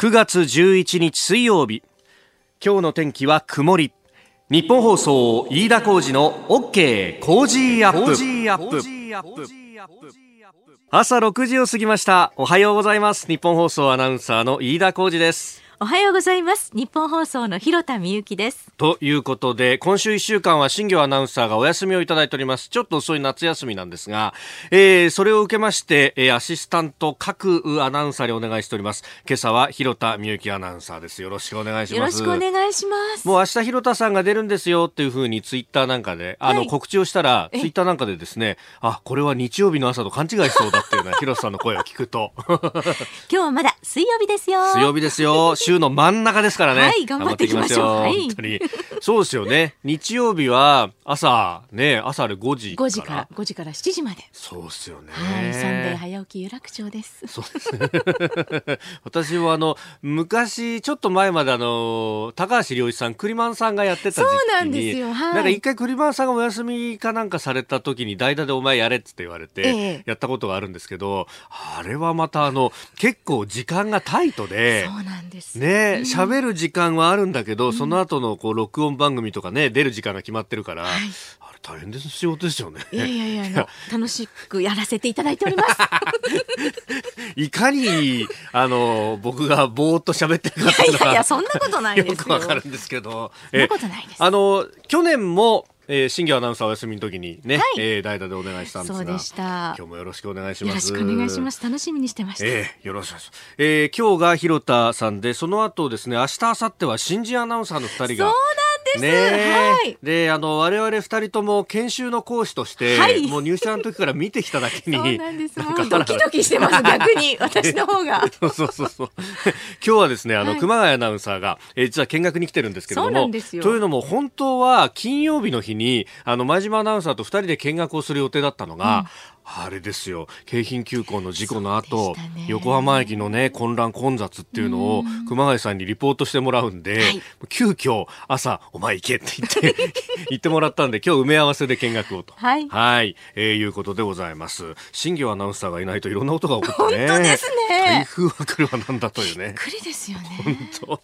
9月11日水曜日。今日の天気は曇り。ニッポン放送飯田浩司の OK Cozy up。朝6時を過ぎました。おはようございます。ニッポン放送アナウンサーの飯田浩司です。おはようございます。ニッポン放送のひろたみゆきです。ということで今週1週間は新行アナウンサーがお休みをいただいております。ちょっと遅い夏休みなんですが、えー、それを受けまして、えー、アシスタント各アナウンサーにお願いしております。今朝はひろたみゆきアナウンサーです。よろしくお願いします。よろしくお願いします。もう明日広田さんが出るんですよっていうふうにツイッターなんかで、あの告知をしたらツイッターなんかでですねあこれは日曜日の朝と勘違いしそうだっていうような広田さんの声を聞くと。今日はまだ水曜日ですよ。水曜日ですよ 週の真ん中ですからね。はい、頑張っていきましょう。はい、本当に。そうですよね。日曜日は朝、ね、朝あれ5時から。5時から、5時から7時まで。そうですよね。はい、サンデー早起き有楽町です。そうですね。私はあの、昔、ちょっと前まであの、高橋良一さん、クリマンさんがやってた時期に。そうなんですよ。はい。なんか一回クリマンさんがお休みかなんかされた時に代打でお前やれっつって言われて、やったことがあるんですけど、ええ、あれはまたあの、結構時間がタイトで、そうなんです。ね、喋、る時間はあるんだけど、その後のこう録音番組とかね出る時間が決まってるから、はい、あれ大変です仕事ですよね。いやいやいや楽しくやらせていただいております。いかにあの僕がぼーっと喋ってるかっていうのはいやいやそんなことないですよ。よくわかるんですけど。そんなことないです。あの去年もえー、新業アナウンサーお休みの時にね、はい、えー、代打でお願いしたんですが、そうでした。今日もよろしくお願いします。よろしくお願いします。楽しみにしてました。えー、よろしくお願いします。えー、今日が広田さんで、その後ですね、明日明後日は新人アナウンサーの二人が。そうなんです。ね、はい。で、あの我々二人とも研修の講師として、はい、もう入社の時から見てきただけに、そうなんです。もうドキドキしてます 逆に私の方が。そうそうそうそう。今日はですね、あの、はい、熊谷アナウンサーが、えー、実は見学に来てるんですけども。というのも本当は金曜日の日にあの前島アナウンサーと2人で見学をする予定だったのが、あれですよ。京浜急行の事故の後、ね、横浜駅のね混乱混雑っていうのを熊谷さんにリポートしてもらうんで、はい、急遽朝お前行けって言って 言ってもらったんで今日埋め合わせで見学をと。はい、はい、えー、いうことでございます。新業アナウンサーがいないといろんなことが起こってね。本当ですね。台風は来るわなんだというね。びっくりですよね。本当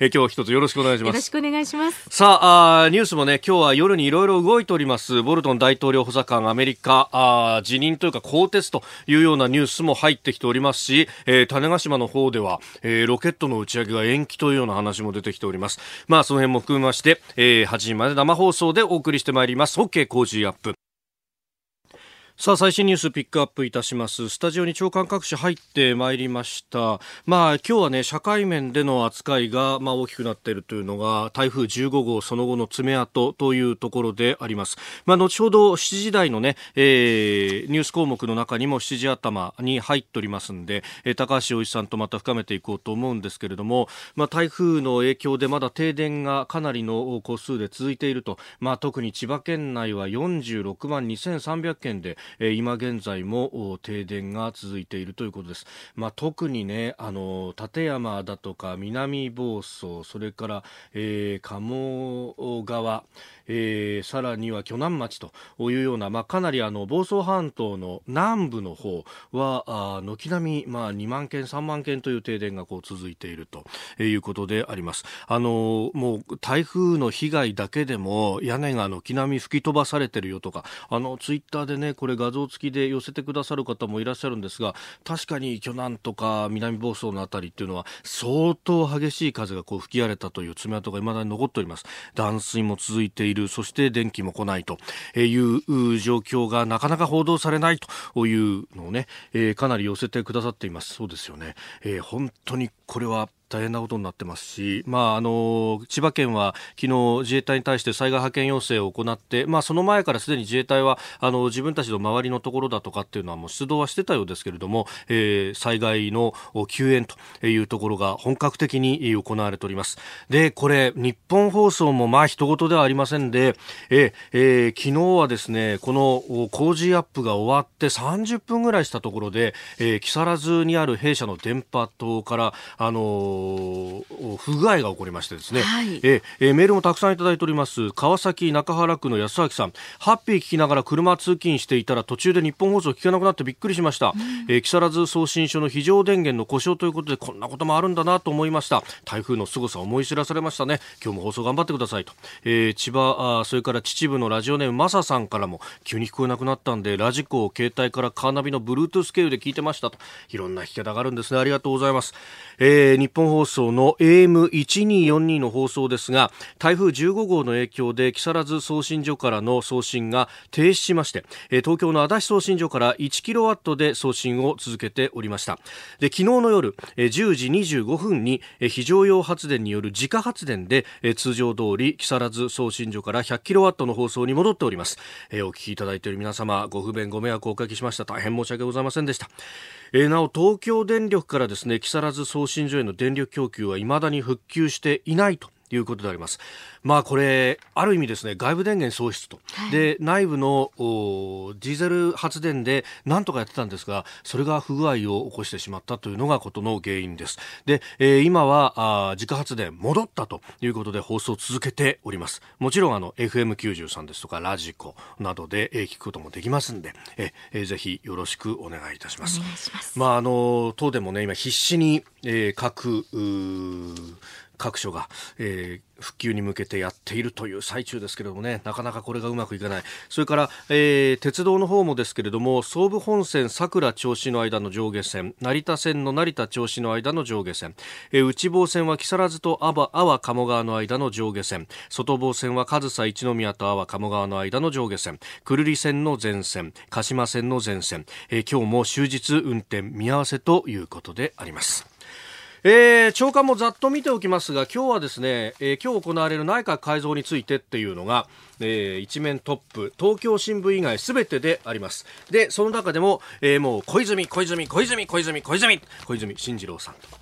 え今日一つよろしくお願いします。よろしくお願いします。さああニュースもね今日は夜にいろいろ動いております。ボルトン大統領補佐官アメリカあ辞任というか更迭というようなニュースも入ってきておりますし、えー、種子島の方では、えー、ロケットの打ち上げが延期というような話も出てきております。まあ、その辺も含めまして、えー、8時まで生放送でお送りしてまいります。OK 工事アップ。さあ最新ニュースピックアップいたします。スタジオに長官各紙入ってまいりました。まあ今日はね社会面での扱いがまあ大きくなっているというのが台風15号その後の爪痕というところであります。まあ後ほど7時台のね、えー、ニュース項目の中にも7時頭に入っておりますんで、えー、高橋洋一さんとまた深めていこうと思うんですけれどもまあ台風の影響でまだ停電がかなりの個数で続いていると。まあ特に千葉県内は46万2300件でえ今現在も停電が続いているということです。まあ、特にね、あの、立山だとか南房総、それから、えー、鴨川、えー、さらには鋸南町というような、まあ、かなりあの房総半島の南部の方は軒並み、まあ、2万件、3万件という停電がこう続いているということであります。あのもう台風の被害だけでも屋根が軒並み吹き飛ばされてるよとかあのツイッターでねこれ画像付きで寄せてくださる方もいらっしゃるんですが確かに鋸南とか南房総のあたりっていうのは相当激しい風がこう吹き荒れたという爪痕が未だに残っております。断水も続いている。るそして電気も来ないと。いう状況がなかなか報道されないというのをね、えー、かなり寄せてくださっています。そうですよね、えー、本当にこれは大変なことになってますし、まあ、あの千葉県は昨日自衛隊に対して災害派遣要請を行って、まあ、その前からすでに自衛隊はあの自分たちの周りのところだとかっていうのはもう出動はしてたようですけれども、えー、災害の救援というところが本格的に行われております。でこれ日本放送もまあ人事ではありませんで、ええー、昨日はですねこの工事アップが終わって30分ぐらいしたところで、えー、木更津にある弊社の電波塔からあの不具合が起こりましてですね、はい、ええメールもたくさんいただいております。川崎中原区の安明さん。ハッピー聞きながら車通勤していたら途中で日本放送聞けなくなってびっくりしました、うん、え木更津送信所の非常電源の故障ということでこんなこともあるんだなと思いました。台風の凄さ思い知らされましたね。今日も放送頑張ってくださいと、えー、千葉あそれから秩父のラジオネームマサさんからも急に聞こえなくなったんでラジコを携帯からカーナビの Bluetooth 経由で聞いてましたと。いろんな聞き方があるんですね。ありがとうございます、えー、日本放送の AM1242 の放送ですが台風15号の影響で木更津送信所からの送信が停止しまして、えー、東京の足立送信所から1キロワットで送信を続けておりました。で昨日の夜、えー、10時25分に、えー、非常用発電による自家発電で、えー、通常通り木更津送信所から100キロワットの放送に戻っております、えー、お聞きいただいている皆様ご不便ご迷惑をおかけしました。大変申し訳ございませんでした。えー、なお東京電力からですね木更津送信所への電力供給は未だに復旧していないと。いうことであります。まあこれ、ある意味ですね、外部電源喪失と。はい、で、内部のディーゼル発電で何とかやってたんですが、それが不具合を起こしてしまったというのがことの原因です。で、えー、今はあ自家発電戻ったということで放送を続けております。もちろんあの FM93 ですとかラジコなどで、えー、聞くこともできますんで、えー、ぜひよろしくお願いいたします。ますまああの、東電もね、今必死に、えー、各、各所が、えー、復旧に向けてやっているという最中ですけれどもね、なかなかこれがうまくいかない。それから、えー、鉄道の方もですけれども、総武本線桜銚子の間の上下線、成田線の成田銚子の間の上下線、えー、内房線は木更津と阿波、阿波鴨川の間の上下線、外房線は上総一宮と阿波鴨川の間の上下線、久留里線の全線、鹿島線の全線、えー、今日も終日運転見合わせということであります。えー、長官もざっと見ておきますが今日はですね、えー、今日行われる内閣改造についてっていうのが、えー、一面トップ東京新聞以外すべてであります。でその中でも、えー、もう小泉小泉小泉小泉小泉小泉進次郎さんと。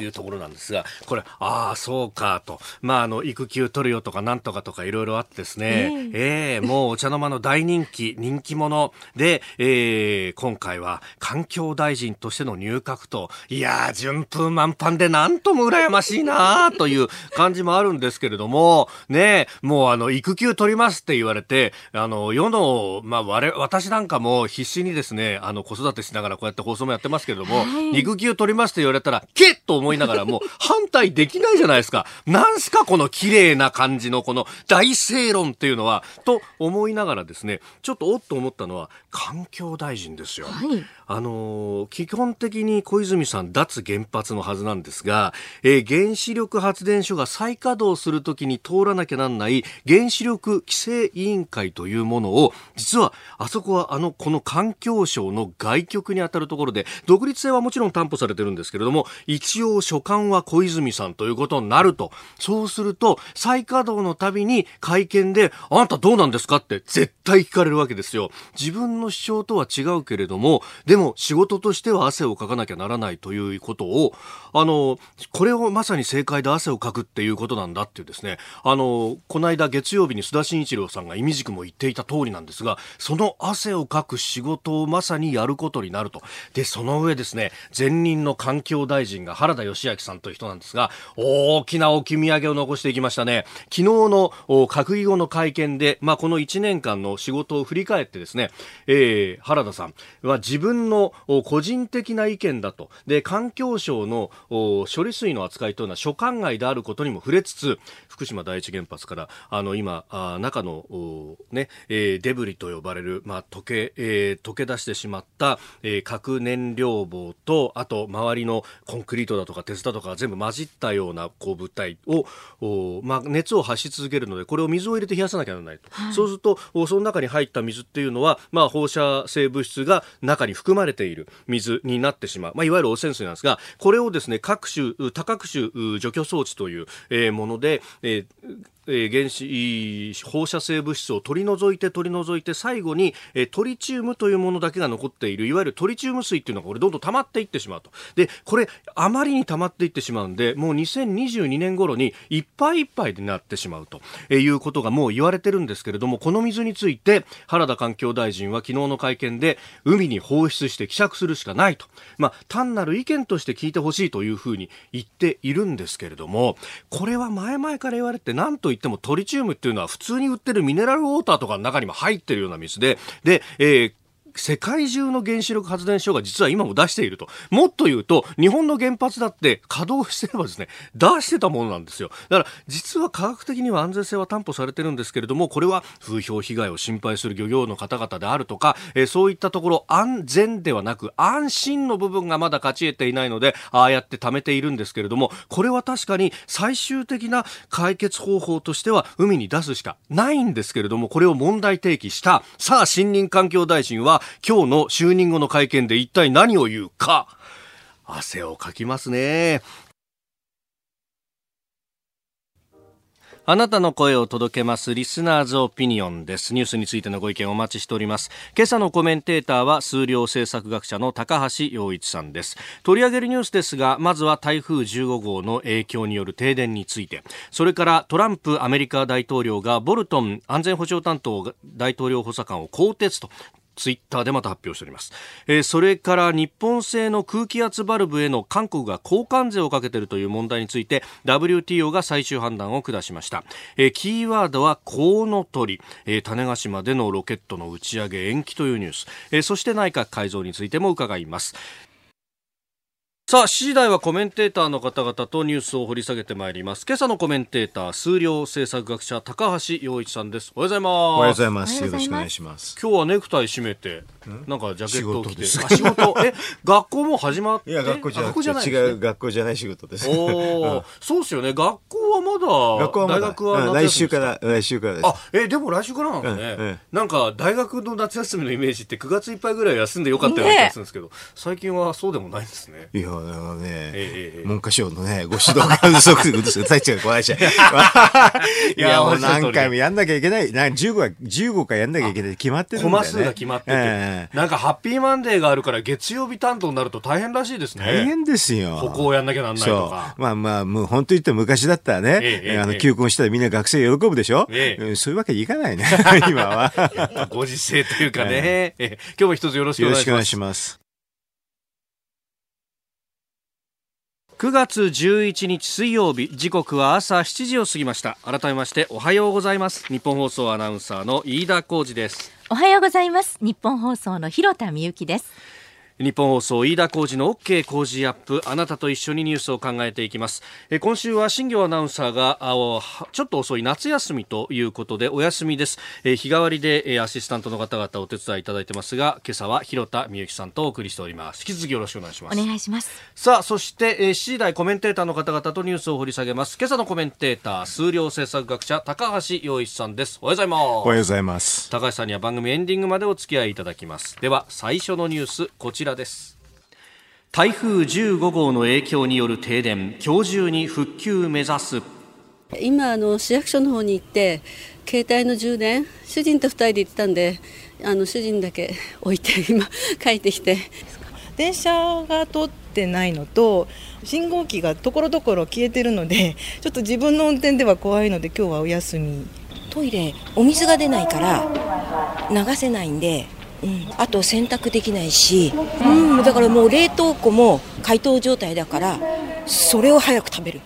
いうところなんですが、これ、ああ、そうかと。まあ、あの、育休取るよとかなんとかとかいろいろあってですね、ええ。ー、もうお茶の間の大人気、人気者で、えー、今回は環境大臣としての入閣と、いやー、順風満帆でなんとも羨ましいなという感じもあるんですけれども、ね、もうあの、育休取りますって言われて、あの、世の、まあ、我、私なんかも必死にですね、あの、子育てしながらこうやって放送もやってますけれども、育休取りますって言われたら、けっと思いながらも、反対できないじゃないですか。なんすかこの綺麗な感じのこの大正論っていうのは、と思いながらですね、ちょっとおっと思ったのは、環境大臣ですよ。はい、あのー、基本的に小泉さん脱原発のはずなんですが、えー、原子力発電所が再稼働するときに通らなきゃなんない原子力規制委員会というものを、実はあそこはあの、この環境省の外局に当たるところで、独立性はもちろん担保されてるんですけれども、一応所管は小泉さんということになると。そうすると、再稼働のたびに会見で、あなたどうなんですかって絶対聞かれるわけですよ。自分の主張とは違うけれども、でも仕事としては汗をかかなきゃならないということを、あの、これをまさに正解で汗をかくっていうことなんだっていうですね、あの、この間月曜日に須田慎一郎さんが意味軸も言っていた通りなんですが、その汗をかく仕事をまさにやることになると。で、その上ですね、前任の環境大臣が原田義明さんという人なんですが、大きな置き土産を残していきましたね。昨日の閣議後の会見で、まあ、この1年間の仕事を振り返ってですね、えー、原田さんは自分の個人的な意見だと。で、環境省の処理水の扱いというのは所管外であることにも触れつつ、福島第一原発から、あの、今、あ中の、ね、えー、デブリと呼ばれる、まあ、溶け、えー、溶け出してしまった、えー、核燃料棒と、あと、周りのコンクリートだとか鉄だとか全部混じったような、こう、物体を、まあ、熱を発し続けるので、これを水を入れて冷やさなきゃならないと。はい、そうすると、その中に入った水っていうのは、まあ、放射性物質が中に含まれている水になってしまう。まあ、いわゆる汚染水なんですが、これをですね、各種、多角種除去装置という、えー、もので、えーえー、原子放射性物質を取り除いて取り除いて最後に、えー、トリチウムというものだけが残っているいわゆるトリチウム水っていうのがこれどんどん溜まっていってしまうと。でこれあまりに溜まっていってしまうんでもう2022年頃にいっぱいいっぱいになってしまうとえいうことがもう言われてるんですけれどもこの水について原田環境大臣は昨日の会見で海に放出して希釈するしかないと、まあ、単なる意見として聞いてほしいというふうに言っているんですけれどもこれは前々から言われて何と言ってもトリチウムっていうのは普通に売ってるミネラルウォーターとかの中にも入ってるような水でで、えー世界中の原子力発電所が実は今も出していると。もっと言うと、日本の原発だって稼働してればですね、出してたものなんですよ。だから、実は科学的には安全性は担保されてるんですけれども、これは風評被害を心配する漁業の方々であるとか、えー、そういったところ安全ではなく安心の部分がまだ勝ち得ていないので、ああやって貯めているんですけれども、これは確かに最終的な解決方法としては海に出すしかないんですけれども、これを問題提起した、さあ、森林環境大臣は、今日の就任後の会見で一体何を言うか汗をかきますねあなたの声を届けますリスナーズオピニオンです。ニュースについてのご意見お待ちしております。今朝のコメンテーターは数量政策学者の高橋洋一さんです。取り上げるニュースですが、まずは台風15号の影響による停電について、それからトランプアメリカ大統領がボルトン安全保障担当大統領補佐官を更迭とツイッターでまた発表しております、えー、それから日本製の空気圧バルブへの韓国が交換税をかけているという問題について WTO が最終判断を下しました、えー、キーワードはコウノトリ、えー、種子島でのロケットの打ち上げ延期というニュース、え、そして内閣改造についても伺います。さあ、7時台はコメンテーターの方々とニュースを掘り下げてまいります。今朝のコメンテーター、数量政策学者、高橋洋一さんです。おはようございます。おはようございます。よろしくお願いします。今日はネクタイ締めて、なんかジャケットを着て。仕事仕事？え、学校も始まって？いや、学校じゃなくて、違う学校じゃない仕事です。おお、そうですよね。学校はまだ、学校はまだ大学は来週から、来週からです。あ、え、でも来週からなんですね。なんか、大学の夏休みのイメージって9月いっぱいぐらい休んでよかったような気がするんですけど、最近はそうでもないんですね。いや、だからね、文科省のね、ご指導が嘘く、嘘 さいちゃう、ごめんなさい。いや、もう何回もやんなきゃいけない。な15回、15回やんなきゃいけない決まってるんだよね。コマ数が決まってて。なんかハッピーマンデーがあるから月曜日担当になると大変らしいですね。大変ですよ。ここをやんなきゃなんないとか。まあまあ、もう本当言って昔だったらね、あの、休校したらみんな学生喜ぶでしょ？そういうわけにいかないね、今は。ご時世というかね。今日も一つよろしくお願いします。よろしくお願いします。9月11日水曜日時刻は朝7時を過ぎました。改めましておはようございます。日本放送アナウンサーの飯田浩二です。おはようございます。日本放送の広田美幸です。日本放送飯田浩二の OK 工事アップあなたと一緒にニュースを考えていきます。え今週は新業アナウンサーがちょっと遅い夏休みということでお休みです。え日替わりでアシスタントの方々お手伝いいただいてますが今朝は広田美幸さんとお送りしております。引き続きよろしくお願いします。お願いします。さあそしてえ7時台コメンテーターの方々とニュースを掘り下げます。今朝のコメンテーター数量政策学者高橋洋一さんです。おはようございます。おはようございます。高橋さんには番組エンディングまでお付き合いいただきます。では最初のニュースこちらです。台風15号の影響による停電今日中に復旧目指す。今あの市役所の方に行って携帯の充電主人と2人で行ってたんであの主人だけ置いて今帰ってきて。電車が通ってないのと信号機がところどころ消えてるのでちょっと自分の運転では怖いので今日はお休み。トイレお水が出ないから流せないんであと洗濯できないし、うん、だからもう冷凍庫も解凍状態だからそれを早く食べる。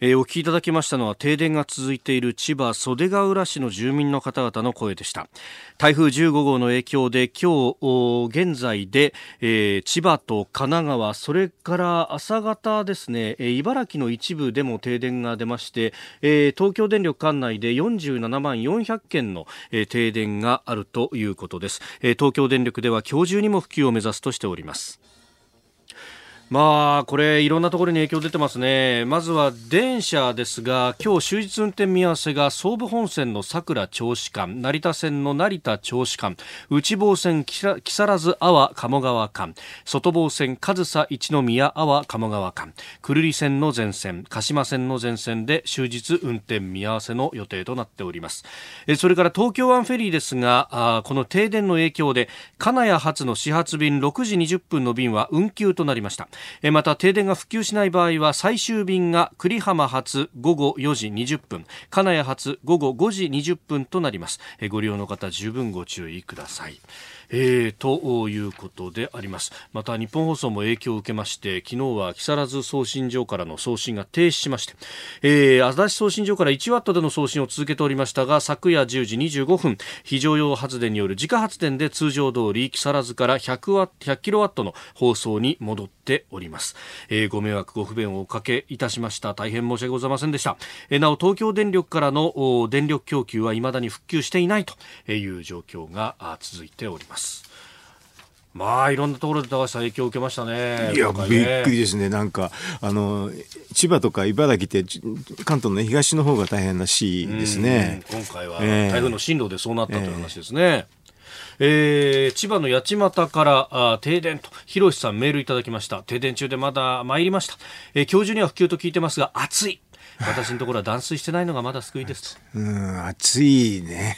えー、お聞きいただきましたのは停電が続いている千葉袖ヶ浦市の住民の方々の声でした。台風15号の影響で今日現在で、えー、千葉と神奈川それから朝方ですね、えー、茨城の一部でも停電が出まして、えー、東京電力管内で47万400件の、えー、停電があるということです、えー、東京電力では今日中にも復旧を目指すとしております。まあ、これ、いろんなところに影響出てますね。まずは電車ですが、今日終日運転見合わせが総武本線の桜銚子間、成田線の成田銚子間、内房線木更津阿波鴨川間、外房線上総一宮阿波鴨川間、久留里線の全線、鹿島線の全線で終日運転見合わせの予定となっております。それから東京湾フェリーですが、この停電の影響で、金谷発の始発便6時20分の便は運休となりました。また停電が復旧しない場合は最終便が栗浜発午後4時20分金谷発午後5時20分となります。ご利用の方十分ご注意ください。えー、ということであります。また日本放送も影響を受けまして昨日は木更津送信所からの送信が停止しまして、えー、足立送信所から1ワットでの送信を続けておりましたが昨夜10時25分非常用発電による自家発電で通常通り木更津から100ワ100キロワットの放送に戻っております、えー、ご迷惑ご不便をおかけいたしました。大変申し訳ございませんでした、えー、なお東京電力からの電力供給は未だに復旧していないという状況が続いております。まあいろんなところで高橋さん影響を受けましたね。いや、ね、びっくりですね。なんかあの千葉とか茨城って関東の、ね、東の方が大変らしいですね。今回は台風の進路でそうなったという話ですね。えーえー、千葉の八街からあ停電と、広瀬さんメールいただきました。停電中でまだ参りました。えー、今日中には復旧と聞いてますが、暑い。私のところは断水してないのがまだ救いですと。うん、暑いね。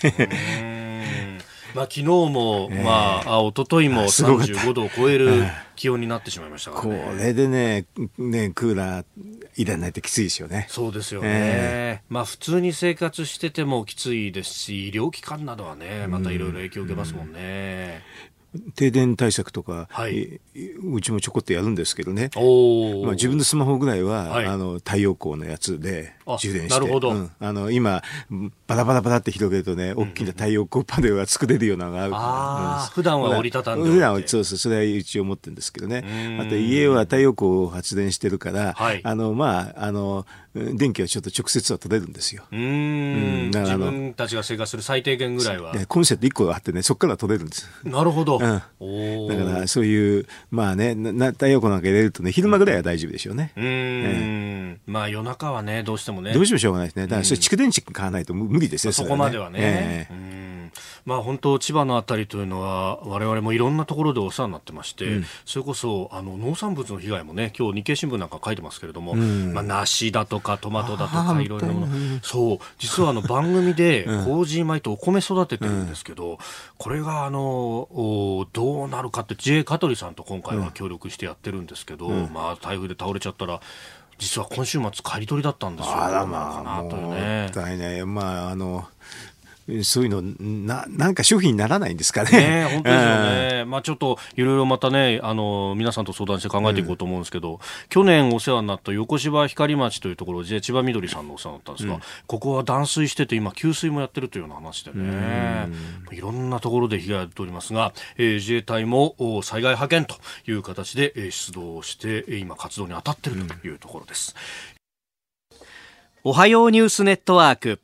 まあ、昨日も、えー、まあ、一昨日も35度を超える気温になってしまいましたから、ね、これでね、ね、クーラーいらないときついですよね。そうですよね。えー、まあ、普通に生活しててもきついですし、医療機関などはね、またいろいろ影響を受けますもんね。停電対策とか、はい、うちもちょこっとやるんですけどね、まあ、自分のスマホぐらいは、はい、あの太陽光のやつで充電して。なるほど、うん、あの今バラバラバラって広げるとね大きな太陽光パネルが作れるようなのがある、あうん、普段は折りたたんで。普段はそうそうそれは一応持ってるんですけどね。あと家は太陽光を発電してるから、はい、あのまああの電気はちょっと直接は取れるんですよ。うん自分たちが生活する最低限ぐらいは。コンセント1個あってね、そこから取れるんです。なるほど。うん、だからそういう、まあね、な太陽光なんか入れるとね、昼間ぐらいは大丈夫でしょうね。うん、えー、まあ夜中はね、どうしてもね。どうしてもしょうがないですね。だからそれ蓄電池買わないと無理ですよ、そこまではね。えーまあ、本当、千葉のあたりというのは、われわれもいろんなところでお世話になってまして、うん、それこそあの農産物の被害もね、今日日経新聞なんか書いてますけれども、うん、まあ、梨だとかトマトだとか、いろいろなもの、そう、実はあの番組で 麹米とお米育ててるんですけど、これがあのどうなるかって、J. 香取さんと今回は協力してやってるんですけど、まあ、台風で倒れちゃったら、実は今週末、刈り取りだったんですよ。あらまあ、もう、ね、ね、まあ、あの、そういうのな、なんか商品にならないんですかね。ね本当ですよね。まあちょっといろいろまたね、あの、皆さんと相談して考えていこうと思うんですけど、うん、去年お世話になった横芝光町というところで、千葉みどりさんのお世話になったんですが、うん、ここは断水してて、今給水もやってるというような話でね、いろんなところで被害が出ておりますが、えー、自衛隊も災害派遣という形で、えー、出動して、今活動に当たっているというところです。うん、おはようニュースネットワーク。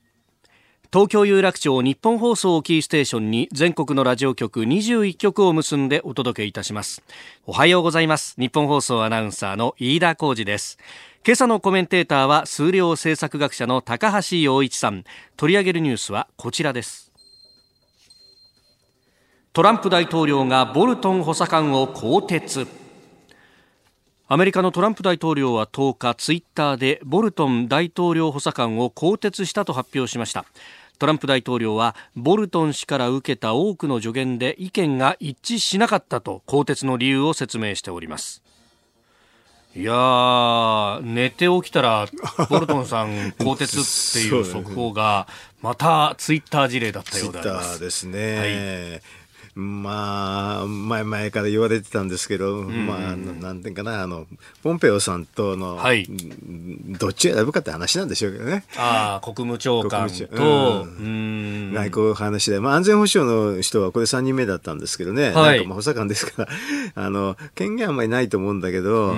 東京有楽町日本放送をキーステーションに全国のラジオ局21局を結んでお届けいたします。おはようございます。日本放送アナウンサーの飯田浩二です。今朝のコメンテーターは数量政策学者の高橋洋一さん。取り上げるニュースはこちらです。トランプ大統領がボルトン補佐官を更迭。アメリカのトランプ大統領は10日ツイッターでボルトン大統領補佐官を更迭したと発表しました。トランプ大統領はボルトン氏から受けた多くの助言で意見が一致しなかったと更迭の理由を説明しております。いや寝て起きたらボルトンさん更迭っていう速報がまたツイッター事例だったようであります。ですね、はいまあ、前々から言われてたんですけど、うん、まあ、なんていうかな、あの、ポンペオさんとの、はい、どっち選ぶかって話なんでしょうけどね。ああ、国務長官と、うん、外交話で、まあ、安全保障の人はこれ3人目だったんですけどね、はい、なんかまあ補佐官ですから、あの、権限あんまりないと思うんだけど、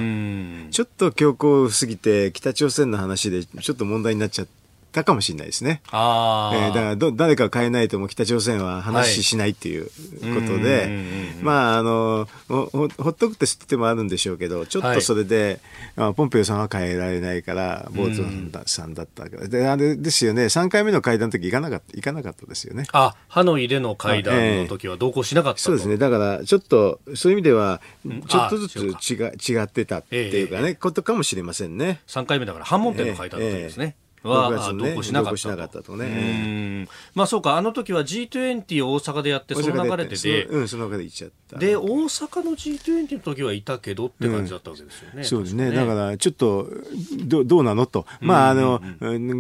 ちょっと強硬すぎて、北朝鮮の話でちょっと問題になっちゃって、たかもしれないですね。あえー、だからど誰か変えないとも北朝鮮は話しないっていうことで、はい、まああのほほっとくってってもあるんでしょうけどちょっとそれで、はい、まあ、ポンペオさんは変えられないからボートさんだったわけであれですよね。3回目の会談の時行かなかった行かなかったですよね。あハノイでの会談の時は同行しなかった、えー、そうですね。だからちょっとそういう意味ではちょっとずつ違違ってたっていうかね、えー、ことかもしれませんね。3回目だから反問点の会談の時ですね。えーは同行しなかったとね。まあそうか、あの時は G20 を大阪でやって、その流れでで、うん、その流れで行っちゃった。で、大阪の G20 の時はいたけどって感じだったわけですよね。そうですね。だから、ちょっと、どどうなのと。まあ、あの、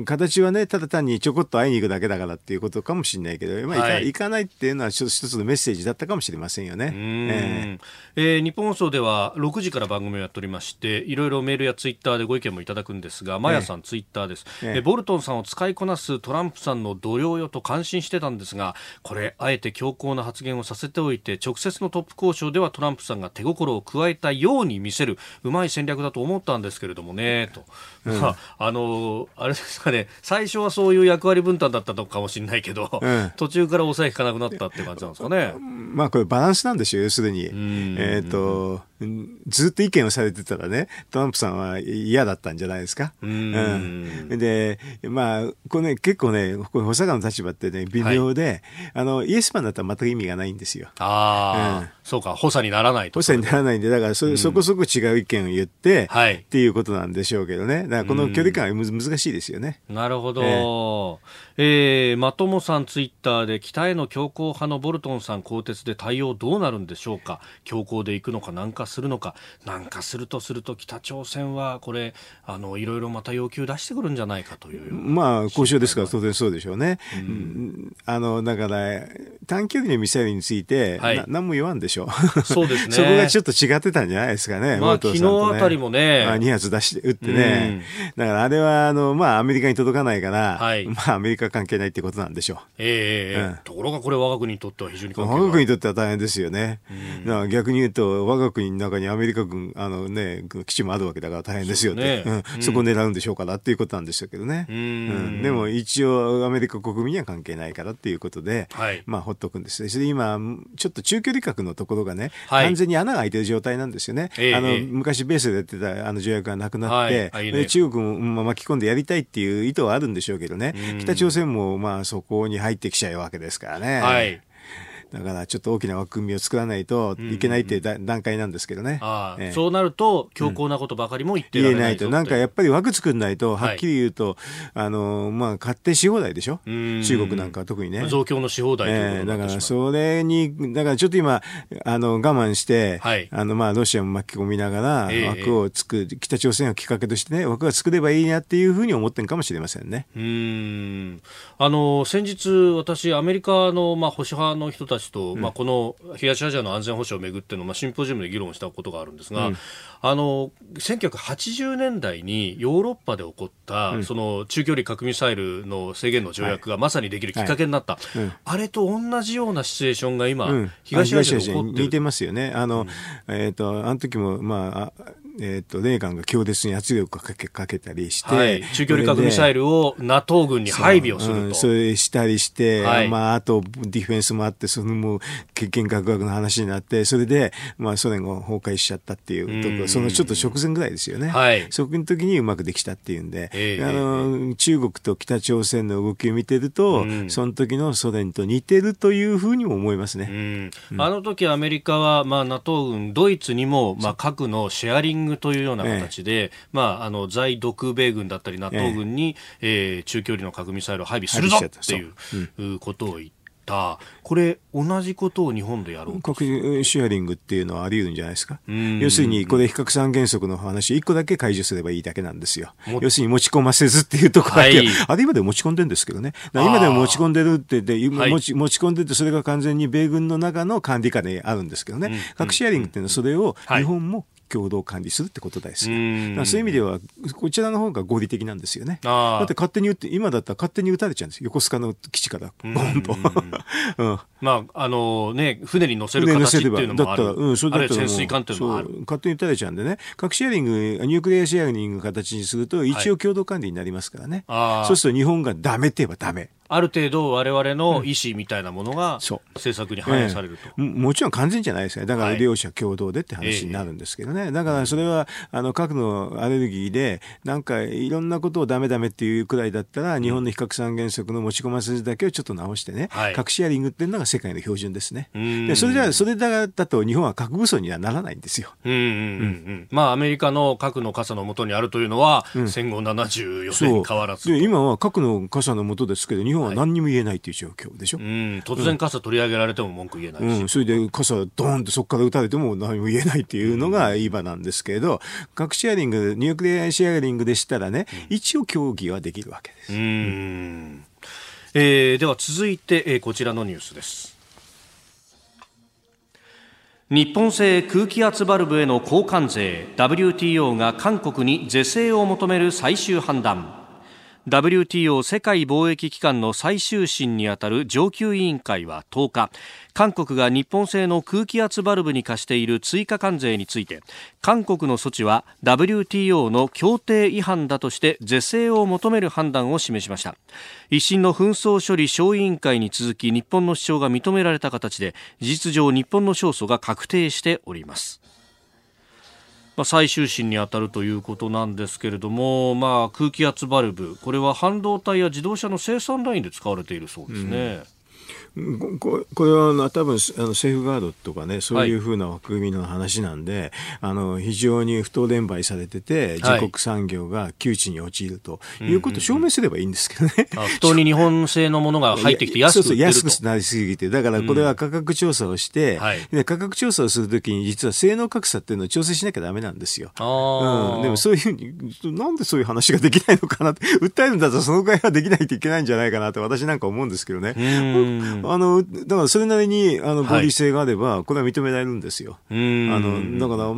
形はね、ただ単にちょこっと会いに行くだけだからっていうことかもしれないけど、まあ、行かないっていうのは一つのメッセージだったかもしれませんよね。ええ日本放送では6時から番組をやっておりまして、いろいろメールやツイッターでご意見もいただくんですが、マヤさん、ツイッターです。えボルトンさんを使いこなすトランプさんの度量よと感心してたんですがこれあえて強硬な発言をさせておいて直接のトップ交渉ではトランプさんが手心を加えたように見せるうまい戦略だと思ったんですけれどもねと、うん、まあ、あのあれですかね最初はそういう役割分担だったのかもしれないけど、うん、途中から抑え引かなくなったって感じなんですかね。まあこれバランスなんですよ要するに。えっ、ー、とずっと意見をされてたらね、トランプさんは嫌だったんじゃないですか。うん、で、まあ、これね、結構ね、これ補佐官の立場ってね、微妙で、はい、あの、イエスマンだったら全く意味がないんですよ。ああ、うん、そうか、補佐にならないと。補佐にならないんで、だからそ、うん、そこそこ違う意見を言って、はい、っていうことなんでしょうけどね。だからこの距離感は難しいですよね。なるほど。えー、えー、まともさんツイッターで、北への強硬派のボルトンさん更迭で対応どうなるんでしょうか？強硬でいくのか、なんかするのか？なんかするとすると、北朝鮮はこれ、あの、いろいろまた要求出してくるんじゃないかという。まあ、交渉ですから当然そうでしょうね。うん、あの、だから、短距離のミサイルについて、はい、何も言わんでしょう。そうですね。そこがちょっと違ってたんじゃないですかね。まあ、昨日あたりもね。まあ、2発出して、撃ってね。だからあれは、あの、まあ、アメリカに届かないから、はい、まあ、アメリカ関係ないってことなんでしょう。ええーうん、ところがこれ我が国にとっては非常に関係我が国にとっては大変ですよね。だから逆に言うと、我が国の中にアメリカ軍、あのね、基地もあるわけだから大変ですよ。ね、うん、そこを狙うんでしょうかなっていうことなんでしょうけどね。うん、でも一応アメリカ国民には関係ないからっていうことで、はい、まあほっとくんです。それで今、ちょっと中距離核のところがね、はい、完全に穴が開いてる状態なんですよね。えー、あの、昔ベースでやってたあの条約がなくなって、はい。ね、中国も巻き込んでやりたいっていう意図はあるんでしょうけどね、北朝鮮もまあそこに入ってきちゃうわけですからね。はいだからちょっと大きな枠組みを作らないといけないっていう段階なんですけどね。ええ、そうなると強硬なことばかりも言ってられない、うん、言えないと。なんかやっぱり枠作んないと、はっきり言うと、はい、あの、まあ、勝手し放題でしょ？中国なんかは特にね。増強のし放題えー、だからそれに、だからちょっと今、あの、我慢して、はい、あの、まあ、ロシアも巻き込みながら、枠を作る、北朝鮮をきっかけとしてね、枠が作ればいいなっていうふうに思ってるかもしれませんね。うん。あの、先日、私、アメリカの、まあ、保守派の人たちと、まあ、この東アジアの安全保障をめぐっての、まあ、シンポジウムで議論したことがあるんですが、うん、あの1980年代にヨーロッパで起こった、うん、その中距離核ミサイルの制限の条約がまさにできるきっかけになった、はい。はい、あれと同じようなシチュエーションが今、東アジアで起こってる。似てますよね。あの、えっ、ー、と、あの時も、まあ、えーと、レーガンが強烈に圧力をかけかけたりして、はい、中距離核ミサイルを NATO 軍に配備をすると。そ,、うん、それしたりして、はい、まあ、あとディフェンスもあって、そのもう、欠見学学の話になって、それで、まあ、ソ連が崩壊しちゃったっていうところ、そのちょっと直前ぐらいですよね。はい、そこの時にうまくできたっていうんで、えー、あの、中国と北朝鮮の動きを見てると、うん、その時のソ連と似てるというふうにも思いますね。うん、あの時アメリカは、まあ、NATO 軍、ドイツにも、まあ、核のシェアリングというような形形で、まあ、あの在独米軍だったり NATO 軍に、ええー、中距離の核ミサイルを配備するぞっていうことを言って。これ、同じことを日本でやろう核シェアリングっていうのはあり得るんじゃないですか？要するに、これ、非核三原則の話、一個だけ解除すればいいだけなんですよ。要するに持ち込ませずっていうところだけ、はい、あれ今でも持ち込んでるんですけどね。今でも持ち込んでるってで、持ち持ち込んでて、それが完全に米軍の中の管理下であるんですけどね。核シェアリングっていうのは、それを日本も共同管理するってことですよ。そういう意味では、こちらの方が合理的なんですよね。だって勝手に撃って、今だったら勝手に撃たれちゃうんです横須賀の基地から、ボンと。うん、まあ、あのね、船に乗せる形っていうのもある。だったら、うん、それだったら。潜水艦っていうのもある。勝手に撃たれちゃうんでね、核シェアリング、ニュークリアシェアリング形にすると、一応共同管理になりますからね。はい、そうすると日本がダメって言えばダメ。ある程度我々の意思みたいなものが政策に反映されると、えもちろん完全じゃないですね。だから両者共同でって話になるんですけどね、はい、だからそれはあの核のアレルギーでなんかいろんなことをダメダメっていうくらいだったら日本の非核三原則の持ち込ませずだけをちょっと直してね、はい、核シェアリングっていうのが世界の標準ですね。でそれじゃそれだだと日本は核武装にはならないんですよ、うんうんうんうん、まあアメリカの核の傘のもとにあるというのは、うん、戦後74年変わらず今は核の傘のもとですけど日本は何にも言えないいという状況でしょ？うん、突然傘取り上げられても文句言えないし、うん、それで傘ドーンとそこから撃たれても何も言えないっていうのが今なんですけど、核シェアリング、ニュークリアシェアリングでしたらね、一応協議はできるわけです。うん。えー、では続いて、えー、こちらのニュースです。日本製空気圧バルブへの交換税 WTO が韓国に是正を求める最終判断 WTO 世界貿易機関の最終審にあたる上級委員会は10日韓国が日本製の空気圧バルブに課している追加関税について韓国の措置は WTO の協定違反だとして是正を求める判断を示しました。一審の紛争処理小委員会に続き日本の主張が認められた形で事実上日本の勝訴が確定しております。まあ、最終審に当たるということなんですけれども、まあ、空気圧バルブ、これは半導体や自動車の生産ラインで使われているそうですね。うんここれはあの多分あのセーフガードとかねそういうふうな枠組みの話なんで、はい、あの非常に不当連売されてて自国産業が窮地に陥るということを証明すればいいんですけどね、うんうん、不当に日本製のものが入ってきて安く安くなりすぎて。だからこれは価格調査をして、うん。はい、価格調査をするときに実は性能格差っていうのを調整しなきゃだめなんですよ、うん、でもそういうふうになんでそういう話ができないのかなって 訴えるんだったらそのぐらいはできないといけないんじゃないかなって私なんか思うんですけどね。あの、だからそれなりに、あの、合理性があれば、これは認められるんですよ。あの、だから、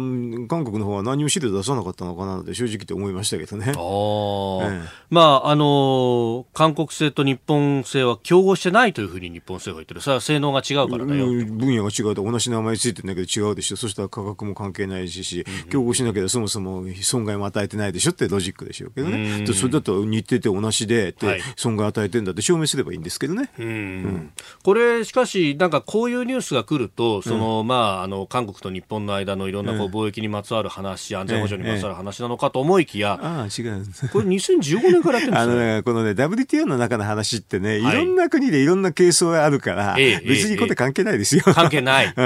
韓国の方は何も資料出さなかったのかなって正直と思いましたけどね。あええ、まあ、あの、韓国製と日本製は競合してないというふうに日本製が言ってる。それは性能が違うからだよ。分野が違うと同じ名前ついてるんだけど違うでしょ。そしたら価格も関係ないし、競合しなければそもそも損害も与えてないでしょってロジックでしょうけどね。それだと似てて同じで、損害与えてんだって証明すればいいんですけどね。うん、これしかし、なんかこういうニュースが来ると、その、うん、まあ、あの、韓国と日本の間のいろん。なこう貿易にまつわる話、安全保障にまつわる話なのかと思いきや、ああ、違う。これ2015年からやってるんです あのね、このね、WTO の中の話ってね、い。ろんな国でいろんな係争があるから、はい、別にこれ関係ないですよ。関係ない。う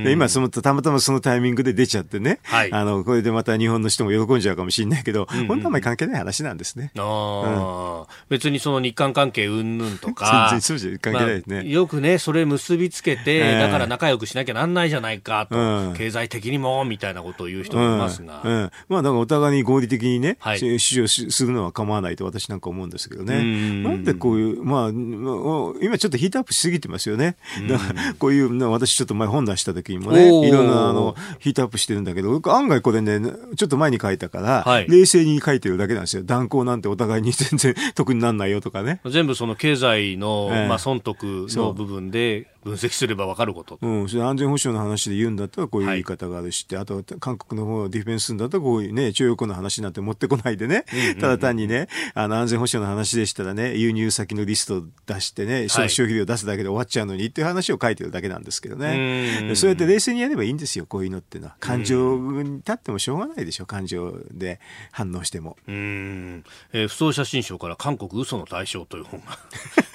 ん。で今、その、たまたまそのタイミングで出ちゃってね、はい、あの、これでまた日本の人も喜んじゃうかもしれないけど、うんうん、本当はあまり関係ない話なんですね。ああ、うん、別にその日韓関係うんぬんとか、全然そうじゃ関係ないね。まあ、よくね、それ結びつけて、えー、だから仲良くしなきゃなんないじゃないかと、うん、経済的にもみたいなことを言う人もいますが、うん。うん、まあ、だからお互いに合理的にね、はい、主張するのは構わないと私なんか思うんですけどね、ん。なんでこういう、まあ、今ちょっとヒートアップしすぎてますよね、だからこういう、私ちょっと前本出した時にもね、いろんなあのヒートアップしてるんだけど、案外これね、ちょっと前に書いたから、はい、冷静に書いてるだけなんですよ、断交なんてお互いに全然 得にならないよとかね。全部その経済の、えー、まあ、損得の部分で分析すれば分かることうん、それ安全保障の話で言うんだったらこういう言い方があるし、はい、あと韓国の方ディフェンスだったらこういうね、徴用工の話なんて持ってこないでね、ただ単にね、あの安全保障の話でしたらね、輸入先のリストを出してね、消費量出すだけで終わっちゃうのにっていう話を書いてるだけなんですけどね。そうやって冷静にやればいいんですよ、こういうのってのは。感情に立ってもしょうがないでしょ、感情で反応しても。うん。えー、不走写真賞から韓国嘘の対象という本が。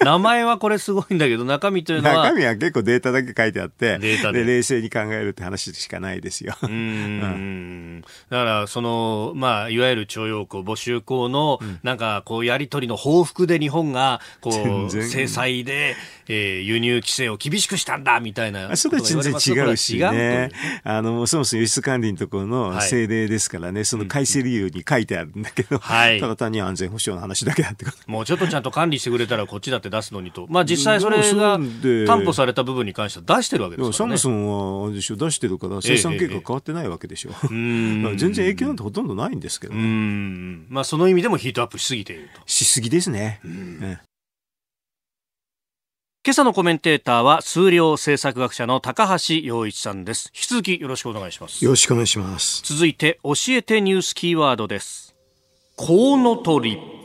名前はこれすごいんだけど、中身というのは。中身は結構データだけ書いてあって、データで冷静に考えるって話しかないですよ。うん。だから、その、まあ、いわゆる徴用工、募集工の、なんか、こう、やりとりの報復で日本が、こう、制裁で、えー、輸入規制を厳しくしたんだ、みたいなそれは全然違うしね。あの、そもそも輸出管理のところの政令ですからね、はい、その改正理由に書いてあるんだけど、はい、ただ単に安全保障の話だけだってこと。もうちょっとちゃんと管理してくれたらこっちだって出すのにと。まあ実際それが担保されれた部分に関しては出してるわけですからね。サムソンは出してるから生産計画変わってないわけでしょ。えええ、全然影響なんてほとんどないんですけど、ね、まあその意味でもヒートアップしすぎていると。しすぎですね。今朝のコメンテーターは数量政策学者の高橋洋一さんです。引き続きよろしくお願いします。よろしくお願いします。続いて教えてニュースキーワードです。コウノトリ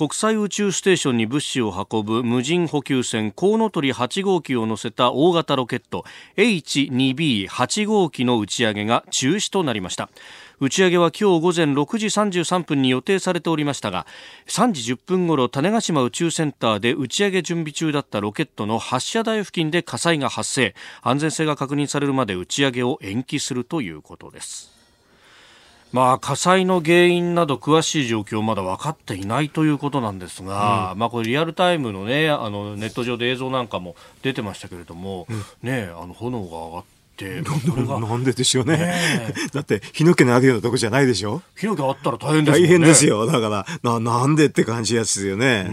国際宇宙ステーションに物資を運ぶ無人補給船コウノトリ8号機を乗せた大型ロケット H2B8 号機の打ち上げが中止となりました。打ち上げは今日午前6時33分に予定されておりましたが3時10分ごろ種子島宇宙センターで打ち上げ準備中だったロケットの発射台付近で火災が発生。安全性が確認されるまで打ち上げを延期するということです。まあ、火災の原因など詳しい状況まだ分かっていないということなんですが、うん、まあ、これリアルタイムのねあのネット上で映像なんかも出てましたけれども、うん、ねあの炎が上がってって。なんででしょうね、ね、だって火の気のあるようなとこじゃないでしょ？火の気あったら大変ですよね。大変ですよ。だからななんでって感じやつですよね。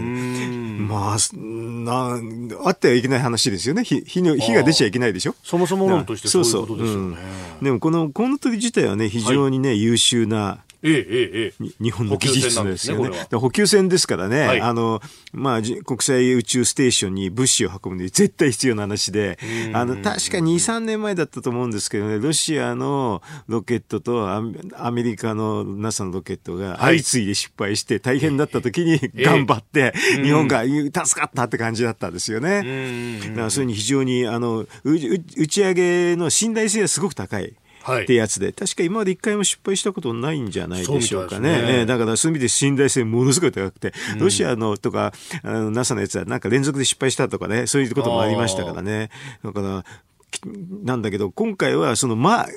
まあなあってはいけない話ですよね。火火の火が出ちゃいけないでしょ？そもそも論としてそういうことですよね、うん、でもこのコウノトリ自体はね非常にね、はい、優秀なええええ、日本の技術ですよね。ね補給船ですからね、はい、あの、まあ、国際宇宙ステーションに物資を運ぶのに絶対必要な話で、あの、確か2、3年前だったと思うんですけどね、ロシアのロケットとアメリカの NASA のロケットが相次いで失敗して大変だった時に頑張って、日本が助かったって感じだったんですよね。だからそういうに非常に、あの、打ち上げの信頼性はすごく高い。ってやつで、確か今まで一回も失敗したことないんじゃないでしょうかね。ねだからそういう意味で信頼性ものすごい高くて、うん、ロシアのとか、あの NASA のやつはなんか連続で失敗したとかね、そういうこともありましたからね。だから、なんだけど、今回はその、まあ、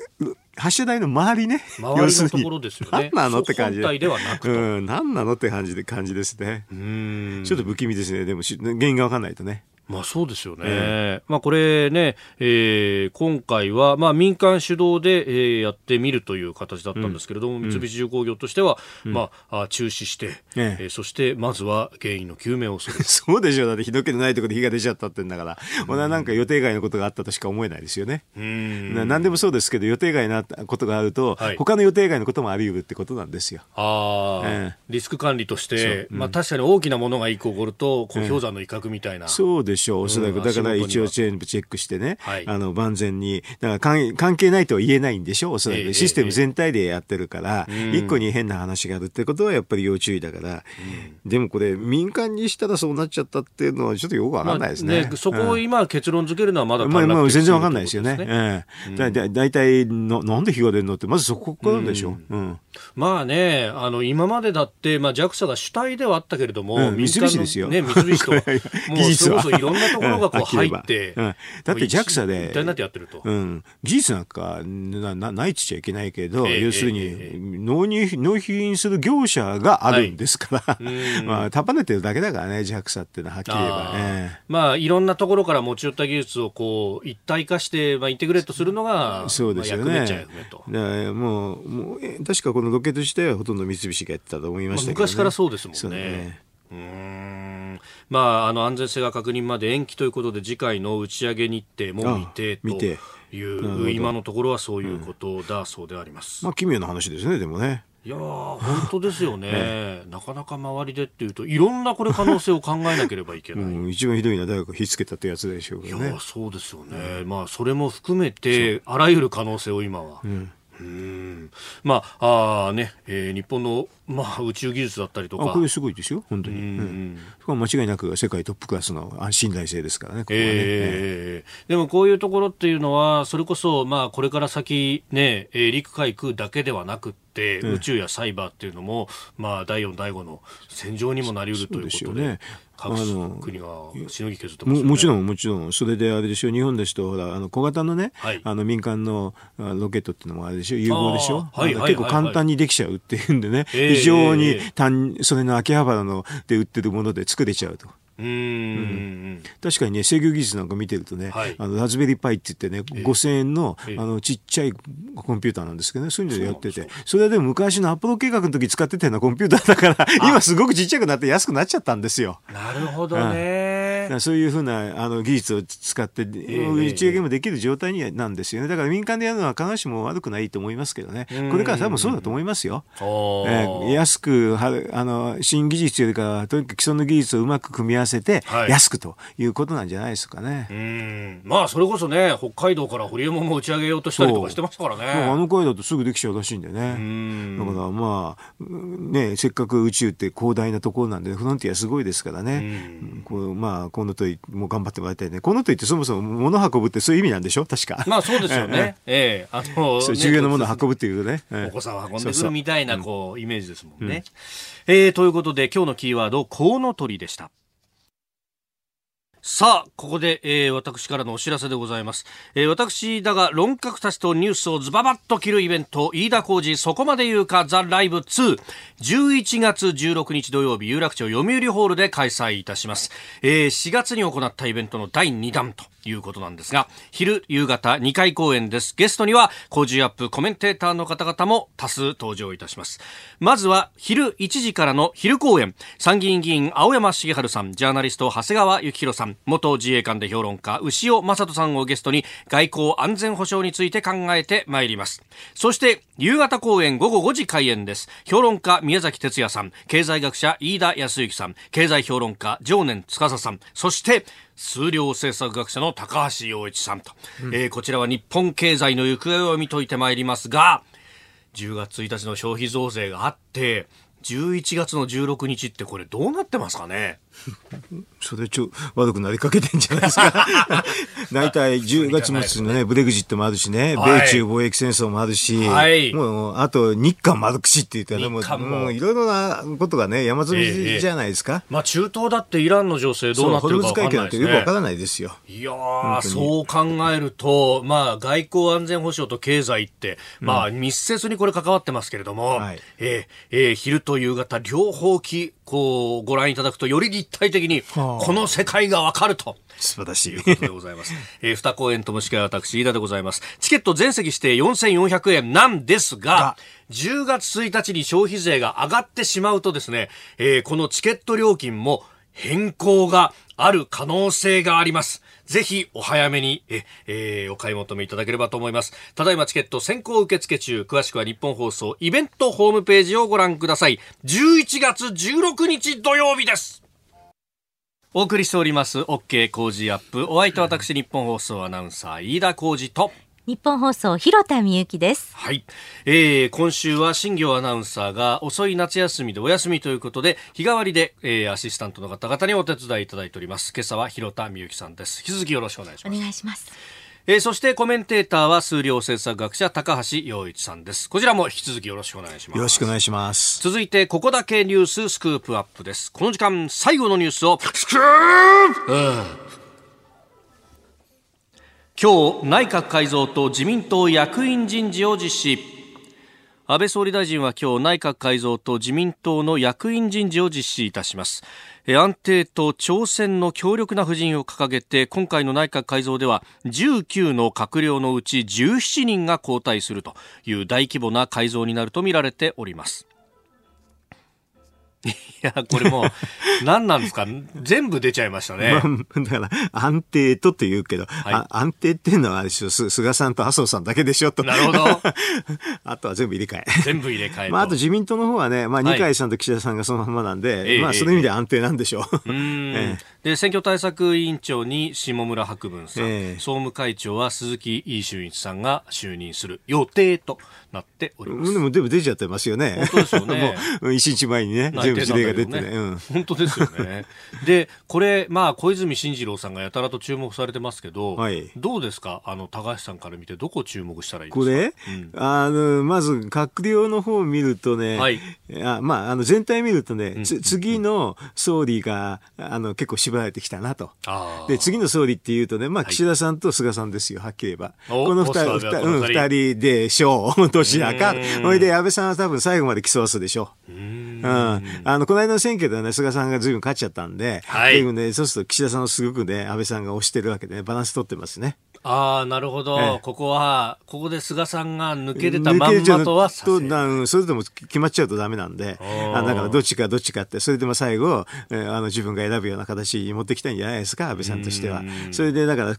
発射台の周りね。周りのところですよね。何なのって感じで。ではなくうん、何なのって感じで、感じですね。ちょっと不気味ですね。でも、原因がわかんないとね。まあそうですよね。えー、まあこれね、えー、今回はまあ民間主導で、えー、やってみるという形だったんですけれども、うん、三菱重工業としては、うん、まあ中止して、ええー、そしてまずは原因の究明をする。そうでしょう。だってひどけないところで火が出ちゃったってんだから、うん、なんか予定外のことがあったとしか思えないですよね。うん。何でもそうですけど予定外なことがあると、はい、他の予定外のこともあり得るってことなんですよ。ああ、えー、リスク管理として、まあ確かに大きなものが一個起こると、こう氷山の威嚇みたいな。そうでしょう。おそらく。だから一応チェックしてね、はい、あの、万全に、だから関係ないとは言えないんでしょおそらく。システム全体でやってるから、一個に変な話があるってことはやっぱり要注意だから、でもこれ民間にしたらそうなっちゃったっていうのはちょっとよくわかんないですね。そこを今結論付けるのはまだまあ、まあ、全然わかんないですよね。ええだだだいたいの、なんで火が出るのって、まずそこからでしょ。うん。まあね、あの、今までだって、まあ JAXA が主体ではあったけれども、うん、三菱ですよ。ね、三菱と、もうそれこそいろんなところがこう入って、うん、だって JAXA で、一体になってやってると。うん。技術なんかななないっちゃいけないけど、えー、要するに、納入、納品する業者があるんですから、はい、まあ、束ねてるだけだからね、JAXA っていうのははっきり言えばね。まあ、いろんなところから持ち寄った技術をこう、一体化して、まあ、インテグレートするのが、そうですよね。まあ、役目ちゃ役目と。だもう、もう、確かこのロケット自体はほとんど三菱がやってたと思いましたけど、ね、昔からそうですもんね。ねうん。まあ、あの安全性が確認まで延期ということで次回の打ち上げ日程も未定という今のところはそういうことだそうであります、うん、まあ奇妙な話ですねでもね。いや本当ですよね、なかなか周りでっていうと、いろんなこれ可能性を考えなければいけない。うん、一番ひどいのは誰か火つけたってやつでしょうけどね。いやそうですよね、うん、まあ、それも含めて、あらゆる可能性を今は。うんうん。まああね、えー、日本の、まあ、宇宙技術だったりとか。これすごいですよ本当に、うんうん、間違いなく世界トップクラスの信頼性ですからねここはね、えー、でもこういうところっていうのはそれこそ、まあ、これから先ね、えー、陸海空だけではなくて宇宙やサイバーっていうのも、まあ、第4、第5の戦場にもなりうるということで。各国がしのぎ削ってます、ね、もちろん、もちろん、それであれでしょ、日本ですと、ほら、あの小型のね、はい、あの民間のロケットっていうのもあれでしょ、融合でしょ、はい結構簡単にできちゃうっていうんでね、非常に単、それの秋葉原ので売ってるもので作れちゃうと。うん、確かにね制御技術なんか見てるとね、はい、あのラズベリーパイって言ってね、えー、5000円の,、あのちっちゃいコンピューターなんですけどねそういうのでやってて。それはでも昔のアポロ計画の時使ってたようなコンピューターだから今すごくちっちゃくなって安くなっちゃったんですよ。なるほどね、ね。そういうふうなあの技術を使って、打ち上げもできる状態になんですよね。だから民間でやるのは必ずしも悪くないと思いますけどね。これから多分そうだと思いますよ。えー、安くはあの新技術よりかとにかく既存の技術をうまく組み合わせて、安くということなんじゃないですかね。うん。まあそれこそね北海道からホリエモンも打ち上げようとしたりとかしてましたからね。あの回だとすぐできちゃうらしいんでね。だからまあねせっかく宇宙って広大なところなんでフロンティアすごいですからね。こうまあコウノトリも頑張ってもらいたいね。コウノトリってそもそも物運ぶってそういう意味なんでしょ？確か。まあそうですよね。ええあの重要なものを運ぶっていうとね。お子さんを運んでくるみたいなこうイメージですもんね。えー、ということで今日のキーワードコウノトリでした。さあ、ここで、えー、私からのお知らせでございます。えー、私だが論客たちとニュースをズババッと切るイベント、飯田浩二そこまで言うかザ・ライブ2、11月16日土曜日、有楽町読売ホールで開催いたします。えー、4月に行ったイベントの第2弾ということなんですが、昼、夕方2回公演です。ゲストには、工事アップコメンテーターの方々も多数登場いたします。まずは、昼1時からの昼公演、参議院議員青山茂春さん、ジャーナリスト長谷川幸宏さん、元自衛官で評論家、牛尾正人さんをゲストに、外交安全保障について考えてまいります。そして、夕方公演午後5時開演です。評論家宮崎哲也さん、経済学者飯田康之さん、経済評論家常年司さん、そして、数量政策学者の高橋洋一さんと、うん、えー、こちらは日本経済の行方を見といてまいりますが、10月1日の消費増税があって、11月の16日ってこれどうなってますかね？それちょ悪くなりかけてんじゃないですか。大体10月末のね、ブレグジットもあるしね、はい、米中貿易戦争もあるし、はい、もう、あと日韓丸くしって言ったら、もう、も。ういろいろなことがね、山積みじゃないですか。ええ、まあ中東だってイランの情勢どうなってるか分かんないですね。よくわからないですよ。いやそう考えると、まあ外交安全保障と経済って、まあ密接にこれ関わってますけれども、うんはい、えー、えー、昼と夕方両方き、こう、ご覧いただくとより立体的に、この世界がわかると。素晴らしい。いうことでございます。えー、二公演ともしくは私、飯田でございます。チケット全席して4400円なんですが、10月1日に消費税が上がってしまうとですね、えー、このチケット料金も変更がある可能性があります。ぜひお早めにえ、えー、お買い求めいただければと思います。ただいまチケット先行受付中、詳しくは日本放送イベントホームページをご覧ください。11月16日土曜日です。お送りしております OK 工事アップお相手は私日本放送アナウンサー飯田浩二と日本放送広田美幸です。はい、えー、今週は新業アナウンサーが遅い夏休みでお休みということで日替わりで、えー、アシスタントの方々にお手伝いいただいております。今朝は広田美幸さんです。引き続きよろしくお願いします。お願いします。えー、そしてコメンテーターは数量政策学者高橋洋一さんです。こちらも引き続きよろしくお願いします。よろしくお願いします。続いてここだけニューススクープアップです。この時間最後のニュースをスクープ、うん今日内閣改造と自民党役員人事を実施。安倍総理大臣は今日内閣改造と自民党の役員人事を実施いたします。安定と挑戦の強力な布陣を掲げて今回の内閣改造では19の閣僚のうち17人が交代するという大規模な改造になるとみられております。いや、これもう、何なんですか？全部出ちゃいましたね。まあ、だから、安定とって言うけど、はい、安定っていうのは菅さんと麻生さんだけでしょ？と。なるほど。あとは全部入れ替え。全部入れ替え。まあ、あと自民党の方はね、まあ、二階さんと岸田さんがそのままなんで、はい、まあ、その意味で安定なんでしょう。うん、ええ、で、選挙対策委員長に下村博文さん、え、総務会長は鈴木俊一さんが就任する予定となっております。でも、全部出ちゃってますよね。本当ですよね。もう、一日前にね、全部事例が出てね。うん、本当ですよね。で、これ、まあ、小泉進次郎さんがやたらと注目されてますけど、はい、どうですか？あの、高橋さんから見て、どこ注目したらいいですか？これ、うん、あの、まず、閣僚の方を見るとね、はい、あまあ、あの、全体見るとね、うん、次の総理が、あの、結構絞られてきたなと。で、次の総理っていうとね、まあ、岸田さんと菅さんですよ、はっきり言えば。この二人、二人でしょう。どちらか。それで、安倍さんは多分最後まで競わすでしょう。うん。あの、この間の選挙ではね、菅さんが随分勝っちゃったんで、はい。ね、そうすると岸田さんをすごくね、安倍さんが推してるわけでね、バランス取ってますね。ああ、なるほど、ええ、ここは、ここで菅さんが抜け出たまんまとはさせなそれでも決まっちゃうとダメなんで、あだからどっちかどっちかって、それでも最後、えー、あの自分が選ぶような形に持ってきたいんじゃないですか、安倍さんとしては。それでだから、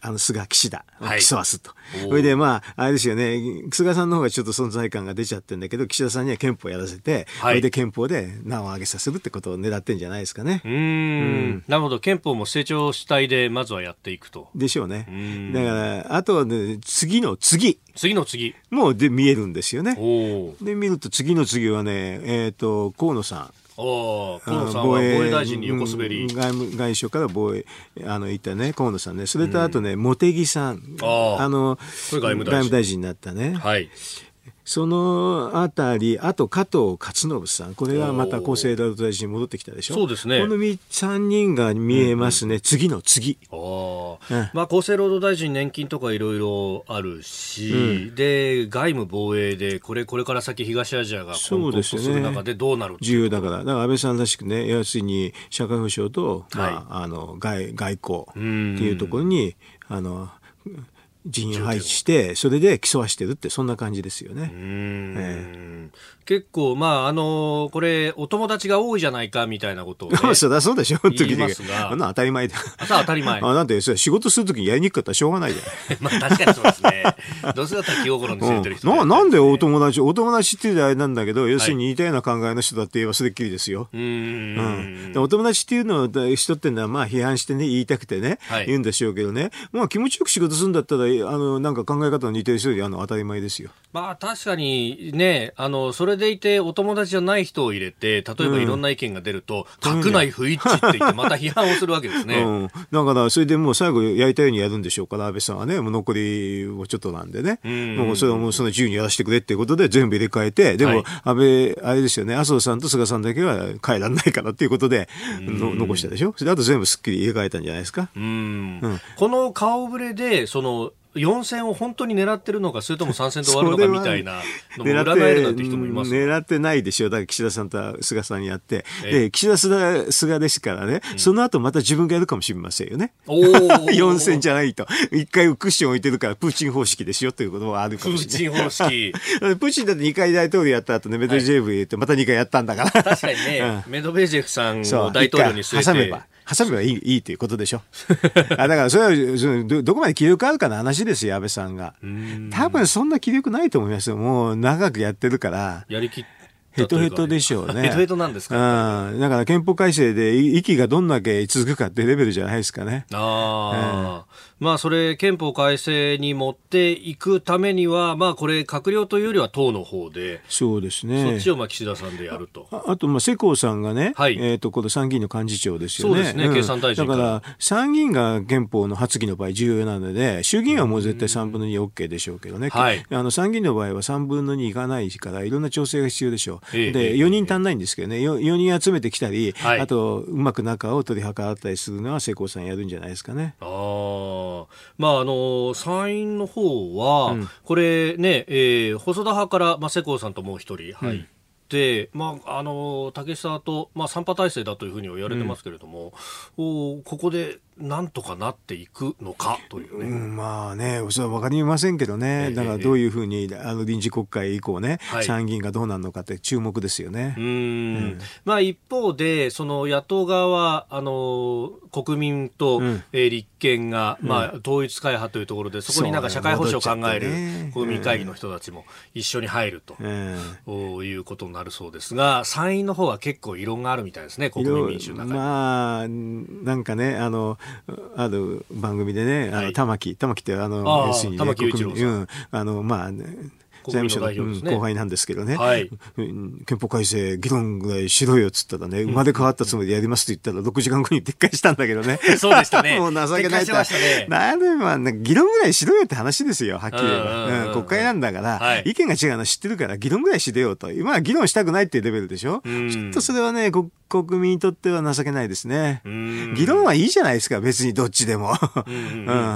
あの、菅、岸田を競わすと。はい、それで、まあ、あれですよね、菅さんの方がちょっと存在感が出ちゃってるんだけど、岸田さんには憲法やらせて、はい、それで憲法で名を上げさせるってことを狙ってんじゃないですかね。うんうん、なるほど。憲法も成長主体で、まずはやっていくと。でしょうね。うだから、あとはね、次の次。次の次。もうで見えるんですよね。で、見ると次の次はね、えっ、ー、と、河野さん。河野さんは防衛大臣に横滑り。外務外相から防衛、あの、いったね、河野さんね。それとあとね、茂木さん。あの、外務大臣になったね。はい。そのあたり、あと加藤勝信さん、これはまた厚生労働大臣に戻ってきたでしょ？そうですね。この3人が見えますね、うんうん、次の次。あうん、まあ、厚生労働大臣、年金とかいろいろあるし、うん、で、外務防衛で、これ、これから先、東アジアが混沌とする中でどうなる重要だから、だから安倍さんらしくね、要するに社会保障と、まあ、はい、あの外外交っていうところに、あの、人員配置して、それで競わしてるって、そんな感じですよね。えー、結構、まあ、あのー、これ、お友達が多いじゃないかみたいなことを、ね、そりゃそうでしょ、言いますが。あんな当たり前だ。当たり前。あなんで、それ仕事するときにやりにくかったらしょうがないじゃん。まあ、確かにそうですね。どうせだったら気心についてる人、うん、な。なんでお友達、お友達っていうあれなんだけど、要するに似たような考えの人だって言えばそれっきりですよ。うん。お友達っていうのは、人っていうのは、まあ、批判してね、言いたくてね、はい、言うんでしょうけどね、まあ、気持ちよく仕事するんだったら、あの、なんか考え方の似てる人であの当たり前ですよ。まあ、確かにね、あの、それでいてお友達じゃない人を入れて、例えばいろんな意見が出ると、うん、閣内不一致って言って、また批判をするわけですね。うん。だから、それでもう最後やりたいようにやるんでしょうから、安倍さんはね、もう残りをちょっとなんでね。うん、もうそれはもうその自由にやらせてくれっていうことで全部入れ替えて、でも、安倍、あれですよね、麻生さんと菅さんだけは変えられないからっていうことで、の残したでしょそれあと全部すっきり入れ替えたんじゃないですか。うん。この顔ぶれで、その、4戦を本当に狙ってるのか、それとも3戦で終わるのかみたいなのも 占えるなんて人もいます狙ってないでしょ、だから岸田さんと菅さんにやって、で岸田菅菅ですからね、うん、その後また自分がやるかもしれませんよね。4戦 じゃないと、一回クッション置いてるから、プーチン方式ですよということもあるかもしれない。プーチン方式。プーチンだって2回大統領やった後ね、メドベージェフ言って、また2回やったんだから。確かにね、うん、メドベージェフさんを大統領に据えて。挟めば。挟めばいいいいということでしょ。あだからそれはそどどこまで気力あるかの話ですよ、安倍さんが。多分そんな気力ないと思いますよ。もう長くやってるから。やりきっヘトヘトでしょうね。ヘトヘトなんですか、うん。だから憲法改正で息がどんだけ続くかってレベルじゃないですかね。ああ、うん、まあそれ憲法改正に持っていくためには、まあこれ閣僚というよりは党の方で。そうですね。そっちをまあ岸田さんでやると。ああと、まあ世耕さんがね、はい、えっ、ー、と、この参議院の幹事長ですよね。そうですね、うん、経産大臣だから参議院が憲法の発議の場合重要なので、衆議院はもう絶対3分の 2OK でしょうけどね。はい、あの参議院の場合は3分の2いかないからいろんな調整が必要でしょう。ええ、で、4人足んないんですけどね、4, 4人集めてきたり、はい、あと、うまく仲を取り計らったりするのは、世耕さんやるんじゃないですかね。あまあ、あの、参院の方は、うん、これね、えー、細田派から、まあ、世耕さんともう一人入って、うん。まあ、あの竹下と、まあ、3派体制だというふうに言われてますけれども、うん、ここでなんとかなっていくのかというね、うん、まあね、それは分かりませんけどね、だからどういうふうにあの臨時国会以降ね、はい、参議院がどうなるのかって注目ですよね。うん、まあ、一方で、その野党側はあの国民と、うん、えー、立憲が、まあ、統一会派というところで、そこになんか社会保障を考える国民会議の人たちも一緒に入ると、ういうことになるそうですが、参院の方は結構異論があるみたいですね、国民民主の中まあ、なんかね、あのある番組でね、あの玉木、玉木ってあの、要するに、ね、国民、うん、あの、まあ、財務省の、ね、後輩なんですけどね、はい、憲法改正議論ぐらいしろよっつったらね、生まれ変わったつもりでやりますと言ったら、6時間後に撤回したんだけどね。そうでしたね。もう情けないと。ね、なんで、まあ、議論ぐらいしろよって話ですよ、はっきり言えば。国会なんだから、はい、意見が違うの知ってるから、議論ぐらいしろよと。今は議論したくないっていうレベルでしょ。ちょっとそれはね、国国民にとっては情けないですね。議論はいいじゃないですか、別にどっちでも。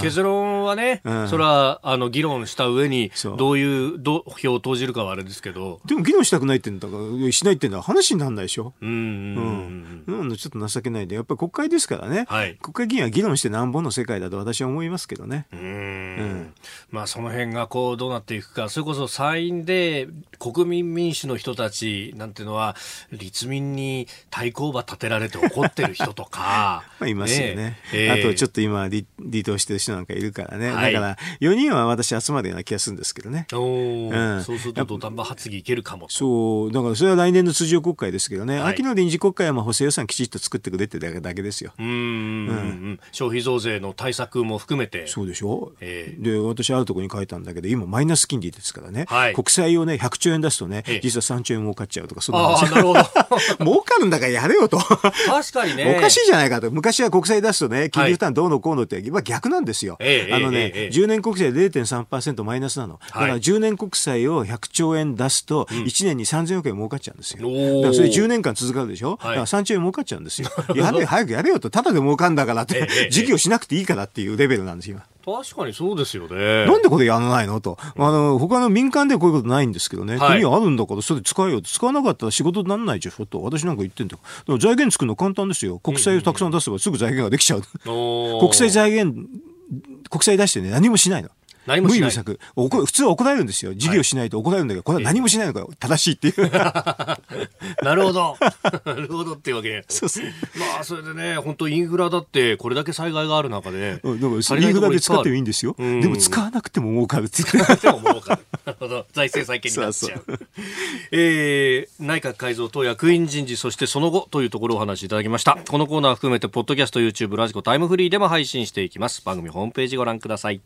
結論はね、それは、あの、議論した上に、どういう、ど票を投じるかはあれですけど。でも議論したくないってんだから、しないってんだ話にならないでしょ？うん。うん。うん。ちょっと情けないで、やっぱり国会ですからね。はい。国会議員は議論してなんぼの世界だと私は思いますけどね。うん。うん。まあその辺がこうどうなっていくか、それこそ参院で国民民主の人たちなんていうのは、立民に対抗馬立てられて怒ってる人とか。まあいますよね。ねえー、あとちょっと今離、離党してる人なんかいるからね。はい、だから4人は私集まるような気がするんですけどね。おうん、そうすると土壇場発議いけるかもそう、だからそれは来年の通常国会ですけどね、はい、秋の臨時国会はまあ補正予算きちっと作ってくれってだけですよ。うん、うん、消費増税の対策も含めて。そうでしょ？えー、で、私あるところに書いたんだけど、今マイナス金利ですからね、はい、国債をね、100兆円出すとね、実は3兆円儲かっちゃうとか、そんな話。なるほど。儲かるんだからやれよと。確かにね。おかしいじゃないかと。昔は国債出すとね、金利負担どうのこうのって、今逆なんですよ。あのね、え10年国債0.3%マイナスなの。だから10年国債を100兆円出すと、1年に3000億円儲かっちゃうんですよ。だからそれ10年間続かるでしょ、だから3兆円儲かっちゃうんですよ。やれ早くやれよと、ただで儲かんだからって、事業しなくていいからっていうレベルなんですよ、確かにそうですよね。なんでこれやらないの？と。あの、他の民間ではこういうことないんですけどね。はい、国はあるんだから、それ使えよ使わなかったら仕事にならないでしょ？と。私なんか言ってんだから。財源作るの簡単ですよ。国債をたくさん出せばすぐ財源ができちゃう。国債財源、国債出してね、何もしないの。何もしない。無理無策。普通は怒られるんですよ。事業しないと怒られるんだけど、これは何もしないのが正しいっていう。なるほど。なるほどっていうわけ。そうそう。まあ、それでね、本当インフラだって、これだけ災害がある中で。うん、でも、インフラで使ってもいいんですよ。でも、使わなくても儲かる使わなくても儲かる。なるほど。財政再建になっちゃう。そえー、内閣改造と役員人事、そしてその後というところをお話しいただきました。このコーナー含めて、ポッドキャスト、YouTube、ラジコ、タイムフリーでも配信していきます。番組ホームページご覧ください。